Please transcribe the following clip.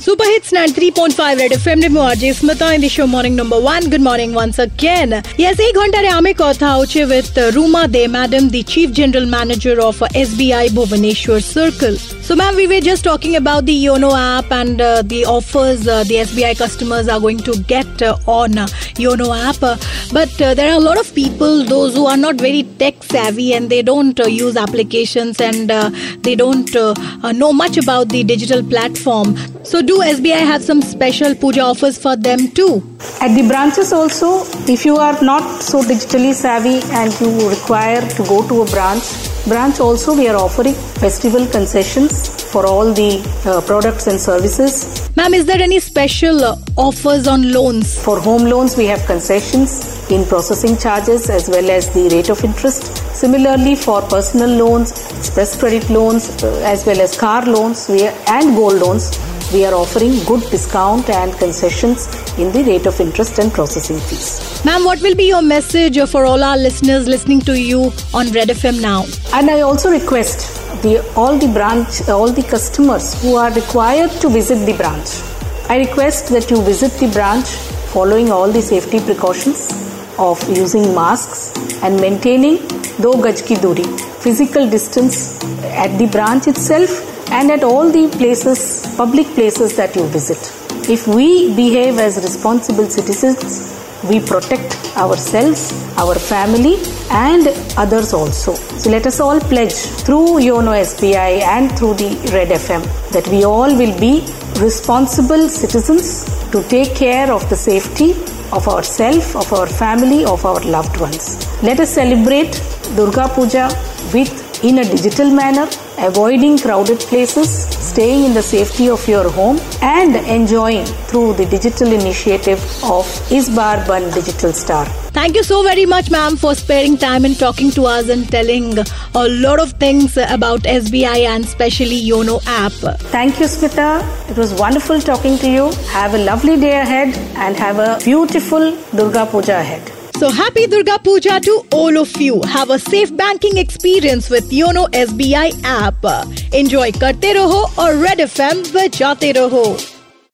Super hits 93.5 Red FM ને હું આજે Smita in the show morning number one good morning once again yes એક ઘંટારે અમે કથા with the Ruma Dey, Madam, the Chief General Manager of SBI Bhubaneswar Circle. So, ma'am, we were just talking about the Yono app and uh, the offers uh, the SBI customers are going to get uh, on Yono app but uh, there are a lot of people those who are not very tech savvy and they don't uh, use applications and uh, they don't uh, uh, know much about the digital platform. So do SBI have some special puja offers for them too? At the branches also, if you are not so digitally savvy and you require to go to a branch, branch also we are offering festival concessions for all the uh, products and services. Ma'am, is there any special uh, offers on loans? For home loans, we have concessions in processing charges as well as the rate of interest. Similarly, for personal loans, express credit loans, uh, as well as car loans we are, and gold loans, we are offering good discount and concessions in the rate of interest and processing fees. Ma'am, what will be your message for all our listeners listening to you on Red FM now? And I also request the all the branch, all the customers who are required to visit the branch. I request that you visit the branch following all the safety precautions of using masks and maintaining do gaj ki duri, physical distance at the branch itself and at all the places, public places that you visit. If we behave as responsible citizens, we protect ourselves, our family, and others also. So let us all pledge through Yono SBI and through the Red FM that we all will be responsible citizens to take care of the safety of ourselves, of our family, of our loved ones. Let us celebrate Durga Puja with in a digital manner, avoiding crowded places, staying in the safety of your home, and enjoying through the digital initiative of Isbar Ban Digital Star. Thank you so very much, ma'am, for sparing time and talking to us and telling a lot of things about SBI and especially Yono app. Thank you, Smita. It was wonderful talking to you. Have a lovely day ahead and have a beautiful Durga Puja ahead. So happy Durga Puja to all of you. Have a safe banking experience with Yono SBI app. Enjoy karte raho और Red FM बजाते रहो